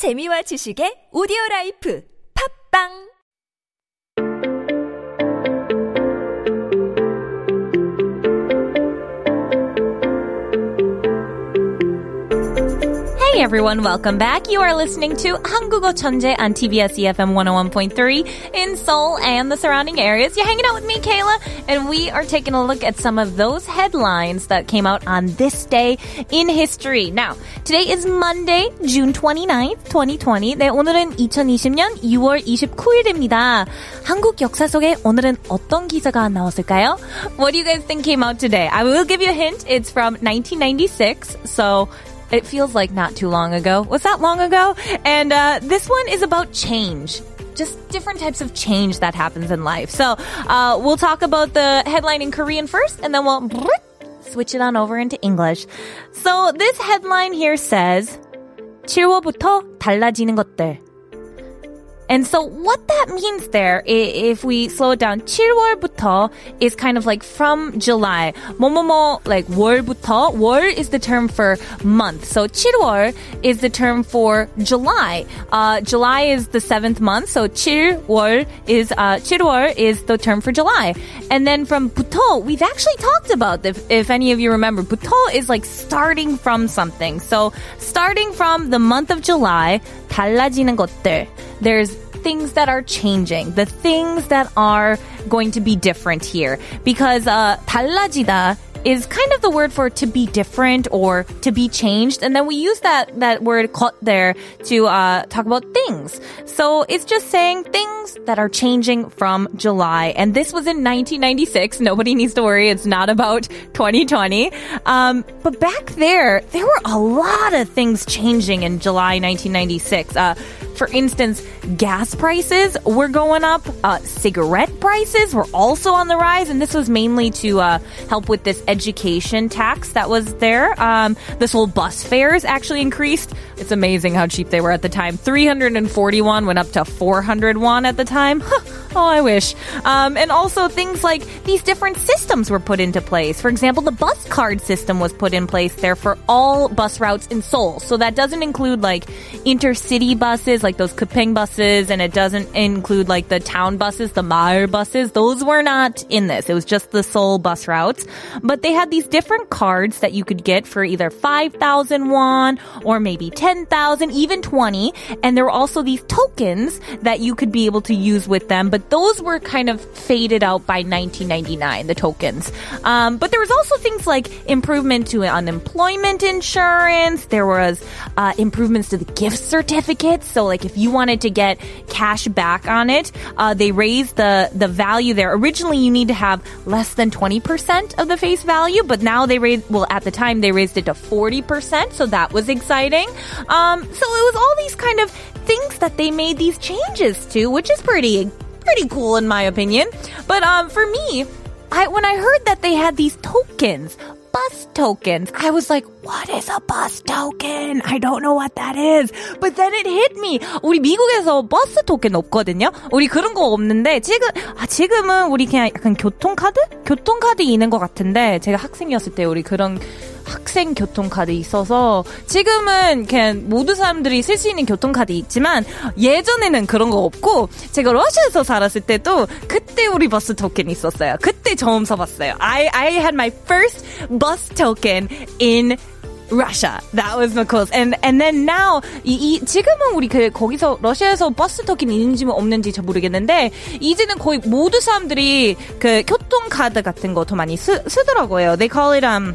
재미와 지식의 오디오 라이프. 팝빵 Hey everyone, welcome back. You are listening to 한국어 천재 on TBS EFM 101.3 in Seoul and the surrounding areas. You're hanging out with me, Kayla, and we are taking a look at some of those headlines that came out on this day in history. Now, today is Monday, June 29th, 2020. 네, 오늘은 2020년 6월 29일입니다. 한국 역사 속에 오늘은 어떤 기사가 나왔을까요? What do you guys think came out today? I will give you a hint. It's from 1996, so it feels like not too long ago. Was that long ago? And uh, this one is about change. Just different types of change that happens in life. So uh, we'll talk about the headline in Korean first, and then we'll switch it on over into English. So this headline here says 7월부터 달라지는 것들. And so what that means there, i- if we slow it down, 7월부터 is kind of like from July. 뭐뭐뭐, like 월부터. 월 is the term for month. So 7월 is the term for July. Uh, July is the seventh month. So 7월 is, uh, 7월 is the term for July. And then from 부터, we've actually talked about if, if any of you remember, 부터 is like starting from something. So starting from the month of July, 달라지는 것들. There's things that are changing, the things that are going to be different here. Because uh, 달라지다 is kind of the word for to be different or to be changed. And then we use that, that word 것 there to uh, talk about things. So it's just saying things that are changing from July. And this was in 1996. Nobody needs to worry. It's not about 2020. Um, but back there, there were a lot of things changing in July 1996. Uh, for instance, gas prices were going up. Uh, cigarette prices were also on the rise, and this was mainly to uh, help with this education tax that was there. Um, this whole bus fares actually increased. It's amazing how cheap they were at the time. 341 went up to 401 at the time. Oh, I wish. Um, and also things like these different systems were put into place. For example, the bus card system was put in place there for all bus routes in Seoul. So that doesn't include like intercity buses, like those Kupeng buses, and it doesn't include like the town buses, the Maer buses. Those were not in this. It was just the Seoul bus routes. But they had these different cards that you could get for either 5,000 won or maybe 10,000, even 20. And there were also these tokens that you could be able to use with them, but those were kind of faded out by 1999, the tokens. Um, but there was also things like improvement to unemployment insurance. There was uh, improvements to the gift certificates. So like if you wanted to get cash back on it, uh, they raised the, the value there. Originally you need to have less than 20% of the face value, but now they raised, well at the time they raised it to 40%. So that was exciting. Um, so it was all these kind of things that they made these changes to, which is pretty, pretty cool in my opinion. But, um, for me, I, when I heard that they had these tokens, bus tokens, I was like, what is a bus token? I don't know what that is. But then it hit me. 우리 미국에서 버스 토ken 없거든요? 우리 그런 거 없는데, 지금, 아, 지금은 우리 그냥 약간 교통카드? 교통카드 있는 것 같은데, 제가 학생이었을 때 우리 그런 학생 교통카드 있어서 지금은 그냥 모두 사람들이 쓸 수 있는 교통카드 있지만 예전에는 그런 거 없고 제가 러시아에서 살았을 때도 그때 우리 버스 토ken 있었어요. 그때 처음 써봤어요. I, I had my first bus token in Russia. That was the coolest. And and then now 이, 이 지금은 우리 그 거기서 러시아에서 버스 토ken 있는지 없는지 잘 모르겠는데 이제는 거의 모두 사람들이 그 교통 카드 같은 거 더 많이 쓰, 쓰더라고요. They call it um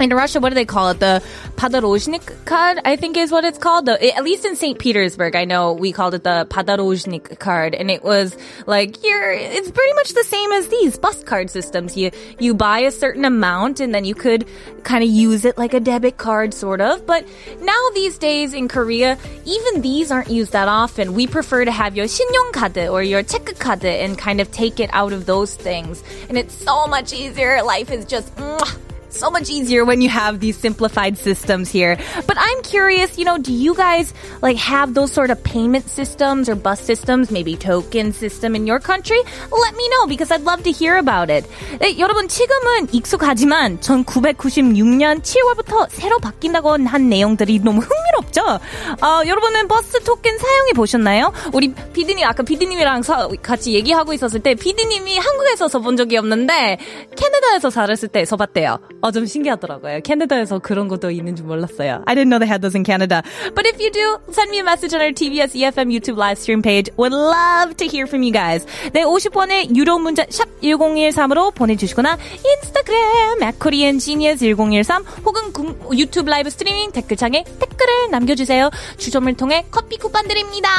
in Russia, what do they call it? The Podorozhnik card, I think is what it's called. The, at least in St. Petersburg, I know we called it the Podorozhnik card. And it was like, you're, it's pretty much the same as these bus card systems. You, you buy a certain amount and then you could kind of use it like a debit card, sort of. But now these days in Korea, even these aren't used that often. We prefer to have your 신용카드 or your 체크카드 and kind of take it out of those things. And it's so much easier. Life is just, mwah, so much easier when you have these simplified systems here. But I'm curious, you know, do you guys like have those sort of payment systems or bus systems, maybe token system in your country? Let me know because I'd love to hear about it. 네, 여러분 지금은 익숙하지만 1996년 7월부터 새로 바뀐다고 한 내용들이 너무 흥미 롭죠? 어, 여러분은 버스 토ken 사용해 보셨나요? 우리 비디님 아까 비디님이랑 같이 얘기하고 있었을 때 비디님이 한국에서 써본 적이 없는데 캐나다에서 살았을 때 써봤대요. 어, 좀 신기하더라고요. 캐나다에서 그런 것도 있는 줄 몰랐어요. I didn't know they had those in Canada. But if you do, send me a message on our TBS EFM YouTube live stream page. Would love to hear from you guys. 네, 50원의 유료 문자 샵 1013으로 보내주시거나 인스타그램 at koreangenius1013 혹은 유튜브 라이브 스트리밍 댓글창에 댓글을 남겨주세요. 추첨을 통해 커피 쿠폰 드립니다.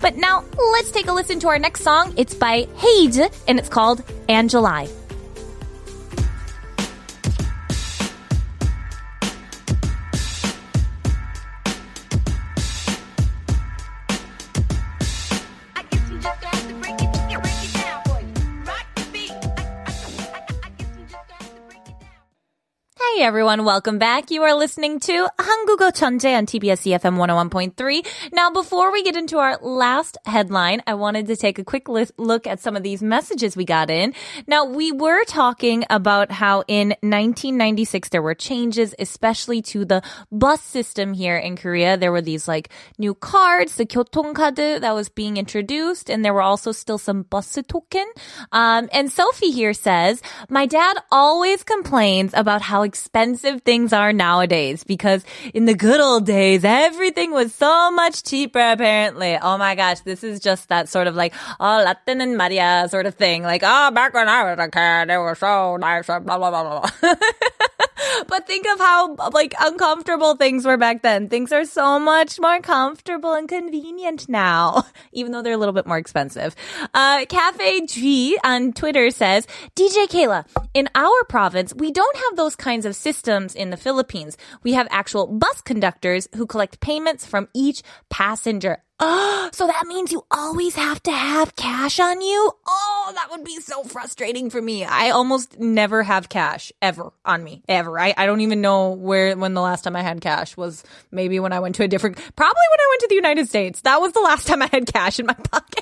But now, let's take a listen to our next song. It's by Haze and it's called Angeli. Hey everyone, welcome back. You are listening to 한국어 천재 on TBS EFM 101.3. Now, before we get into our last headline, I wanted to take a quick look at some of these messages we got in. Now, we were talking about how in 1996 there were changes, especially to the bus system here in Korea. There were these like new cards, the 교통카드 that was being introduced, and there were also still some bus token. Um, and Sophie here says, my dad always complains about how expensive expensive things are nowadays because in the good old days, everything was so much cheaper apparently. Oh my gosh, this is just that sort of like, oh, Latin and Maria sort of thing. Like, oh, back when I was a kid, it was so nice, blah, blah, blah, blah. but think of how like uncomfortable things were back then. Things are so much more comfortable and convenient now, even though they're a little bit more expensive. Uh, Cafe G on Twitter says, DJ Kayla, in our province, we don't have those kinds of systems in the Philippines. We have actual bus conductors who collect payments from each passenger. Oh, so that means you always have to have cash on you? Oh, that would be so frustrating for me. I almost never have cash ever on me. Ever. I, I don't even know where, when the last time I had cash was maybe when I went to a different, probably when I went to the United States. That was the last time I had cash in my pocket.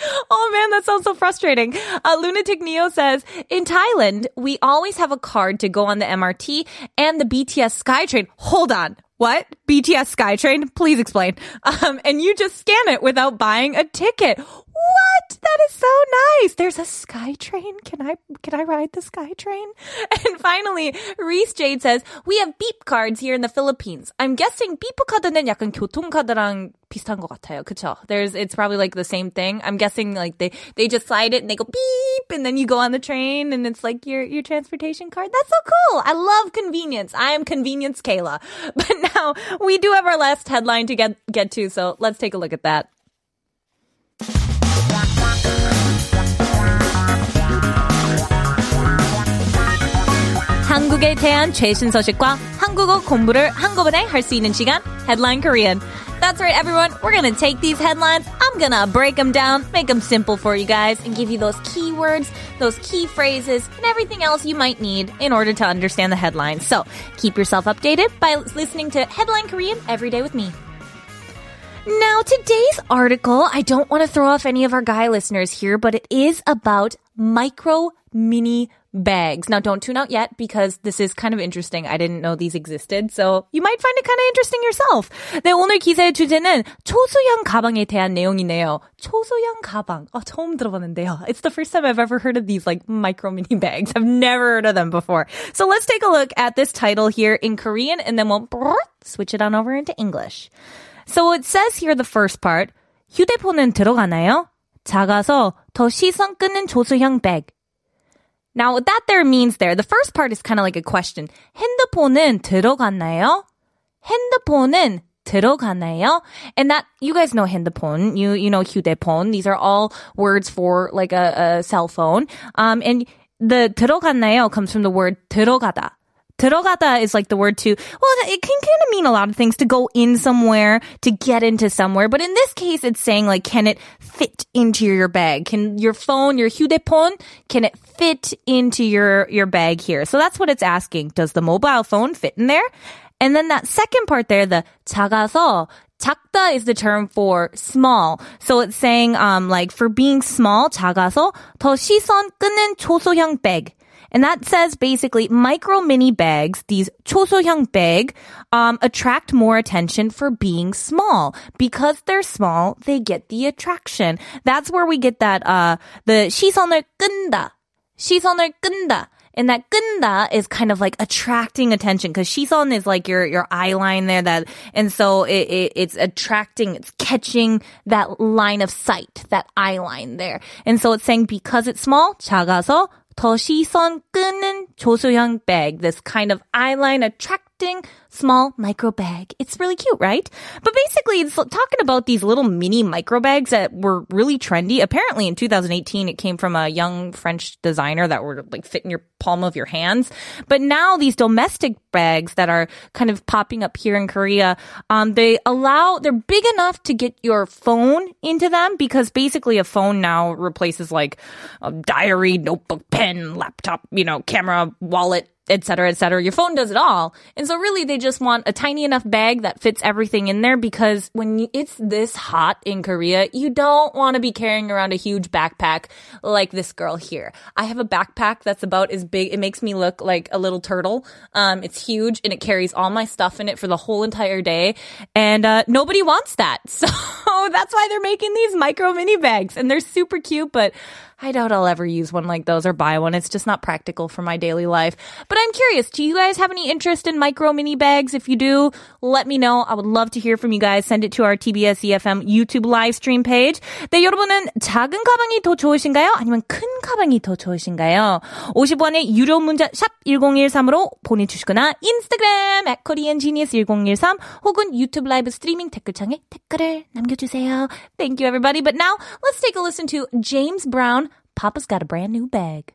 oh man, that sounds so frustrating. Uh, Lunatic Neo says, in Thailand, we always have a card to go on the MRT and the BTS SkyTrain. Hold on. What? BTS SkyTrain? Please explain. Um, and you just scan it without buying a ticket What? That is so nice. There's a SkyTrain. Can I can I ride the SkyTrain? And finally, Reese Jade says, "We have beep cards here in the Philippines. I'm guessing beep 카드는 약간 교통카드랑 비슷한 것 같아요. 그쵸? There's it's probably like the same thing. I'm guessing like they they just slide it and they go beep and then you go on the train and it's like your your transportation card. That's so cool. I love convenience. I am convenience Kayla. But now we do have our last headline to get get to, so let's take a look at that. 한국에 대한 최신 소식과 한국어 공부를 한꺼번에 할 수 있는 시간 Headline Korean. That's right, everyone. We're gonna take these headlines. I'm gonna break them down, make them simple for you guys, and give you those keywords, those key phrases, and everything else you might need in order to understand the headlines. So keep yourself updated by listening to Headline Korean every day with me. Now, today's article, I don't want to throw off any of our guy listeners here, but it is about micro mini bags. Now, don't tune out yet because this is kind of interesting. I didn't know these existed, so you might find it kind of interesting yourself. 네, 오늘 기사의 주제는 초소형 가방에 대한 내용이네요. 초소형 가방. 어, 처음 들어봤는데요. It's the first time I've ever heard of these like micro mini bags. I've never heard of them before. So let's take a look at this title here in Korean and then we'll switch it on over into English. So it says here the first part. 휴대폰은 들어가나요? 작아서 더 시선 끄는 초소형 백. Now, what that there means there, the first part is kind of like a question. 핸드폰은 들어갔나요? 핸드폰은 들어갔나요? And that, you guys know 핸드폰, you, you know 휴대폰. These are all words for like a, a cell phone. Um, and the 들어갔나요 comes from the word 들어가다. 들어가다 is like the word to, well, it can kind of mean a lot of things to go in somewhere, to get into somewhere. But in this case, it's saying like, can it fit into your bag? Can your phone, your 휴대폰, can it fit into your, your bag here? So that's what it's asking. Does the mobile phone fit in there? And then that second part there, the 작아서, 작다 is the term for small. So it's saying, um, like for being small, 작아서 더 시선 끄는 초소형 bag. And that says basically micro mini bags, these 초소형 bag, um, attract more attention for being small. Because they're small, they get the attraction. That's where we get that, uh, the 시선을 끈다. 시선을 끈다. And that 끈다 is kind of like attracting attention because 시선 is like your, your eye line there that, and so it, it, it's attracting, it's catching that line of sight, that eye line there. And so it's saying because it's small, 작아서 더 시선 끄는 초소형 bag, this kind of eyeline attracting small micro bag. It's really cute, right? But basically, it's talking about these little mini micro bags that were really trendy. Apparently, in 2018, it came from a young French designer that were like fit in your palm of your hands. But now these domestic bags that are kind of popping up here in Korea, um, they allow, they're big enough to get your phone into them because basically a phone now replaces like a diary, notebook, pen, laptop, you know, camera, wallet, etc., cetera, et cetera. Your phone does it all. And so really they just want a tiny enough bag that fits everything in there because when it's this hot in Korea, you don't want to be carrying around a huge backpack like this girl here. I have a backpack that's about as big. It makes me look like a little turtle. Um, it's huge and it carries all my stuff in it for the whole entire day. And, uh, nobody wants that. So that's why they're making these micro mini bags and they're super cute, but I doubt I'll ever use one like those or buy one. It's just not practical for my daily life. But I'm curious, do you guys have any interest in micro mini bags? If you do, let me know. I would love to hear from you guys. Send it to our TBS EFM YouTube live stream page. 네, 여러분은 작은 가방이 더 좋으신가요? 아니면 큰 가방이 더 좋으신가요? 50원의 유료 문자 샵 1013으로 보내주시거나 인스타그램 at koreangenius1013 혹은 유튜브 라이브 스트리밍 댓글창에 댓글을 남겨주세요. Thank you everybody. But now let's take a listen to James Brown Papa's got a brand new bag.